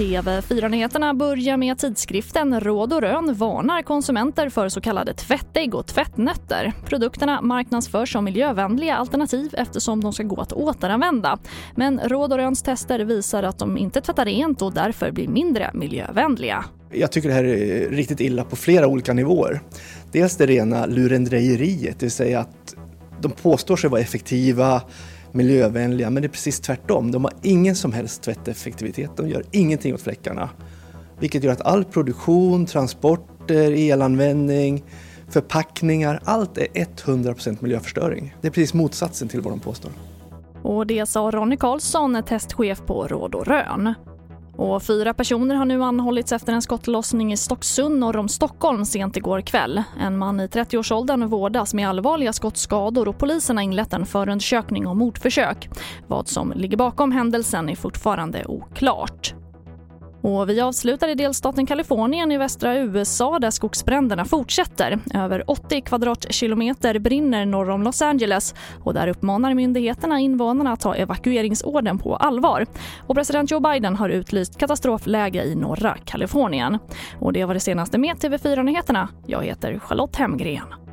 TV4-nyheterna börjar med tidskriften Råd och Rön varnar konsumenter för så kallade tvättägg och tvättnötter. Produkterna marknadsförs som miljövänliga alternativ eftersom de ska gå att återanvända. Men Råd och Röns tester visar att de inte tvättar rent och därför blir mindre miljövänliga. Jag tycker det här är riktigt illa på flera olika nivåer. Dels det rena lurendrejeriet, det vill säga att de påstår sig vara effektiva miljövänliga, men det är precis tvärtom. De har ingen som helst tvätteffektivitet, de gör ingenting åt fläckarna. Vilket gör att all produktion, transporter, elanvändning, förpackningar, allt är 100% miljöförstöring. Det är precis motsatsen till vad de påstår. Och det sa Ronny Karlsson, testchef på Råd och Rön. Och fyra personer har nu anhållits efter en skottlossning i Stocksund norr om Stockholm sent igår kväll. En man i 30-årsåldern vårdas med allvarliga skottskador och polisen har inlett en förundersökning om mordförsök. Vad som ligger bakom händelsen är fortfarande oklart. Och vi avslutar i delstaten Kalifornien i västra USA där skogsbränderna fortsätter. Över 80 kvadratkilometer brinner norr om Los Angeles och där uppmanar myndigheterna invånarna att ta evakueringsorden på allvar. Och president Joe Biden har utlyst katastrofläge i norra Kalifornien. Och det var det senaste med TV4 Nyheterna. Jag heter Charlotte Hemgren.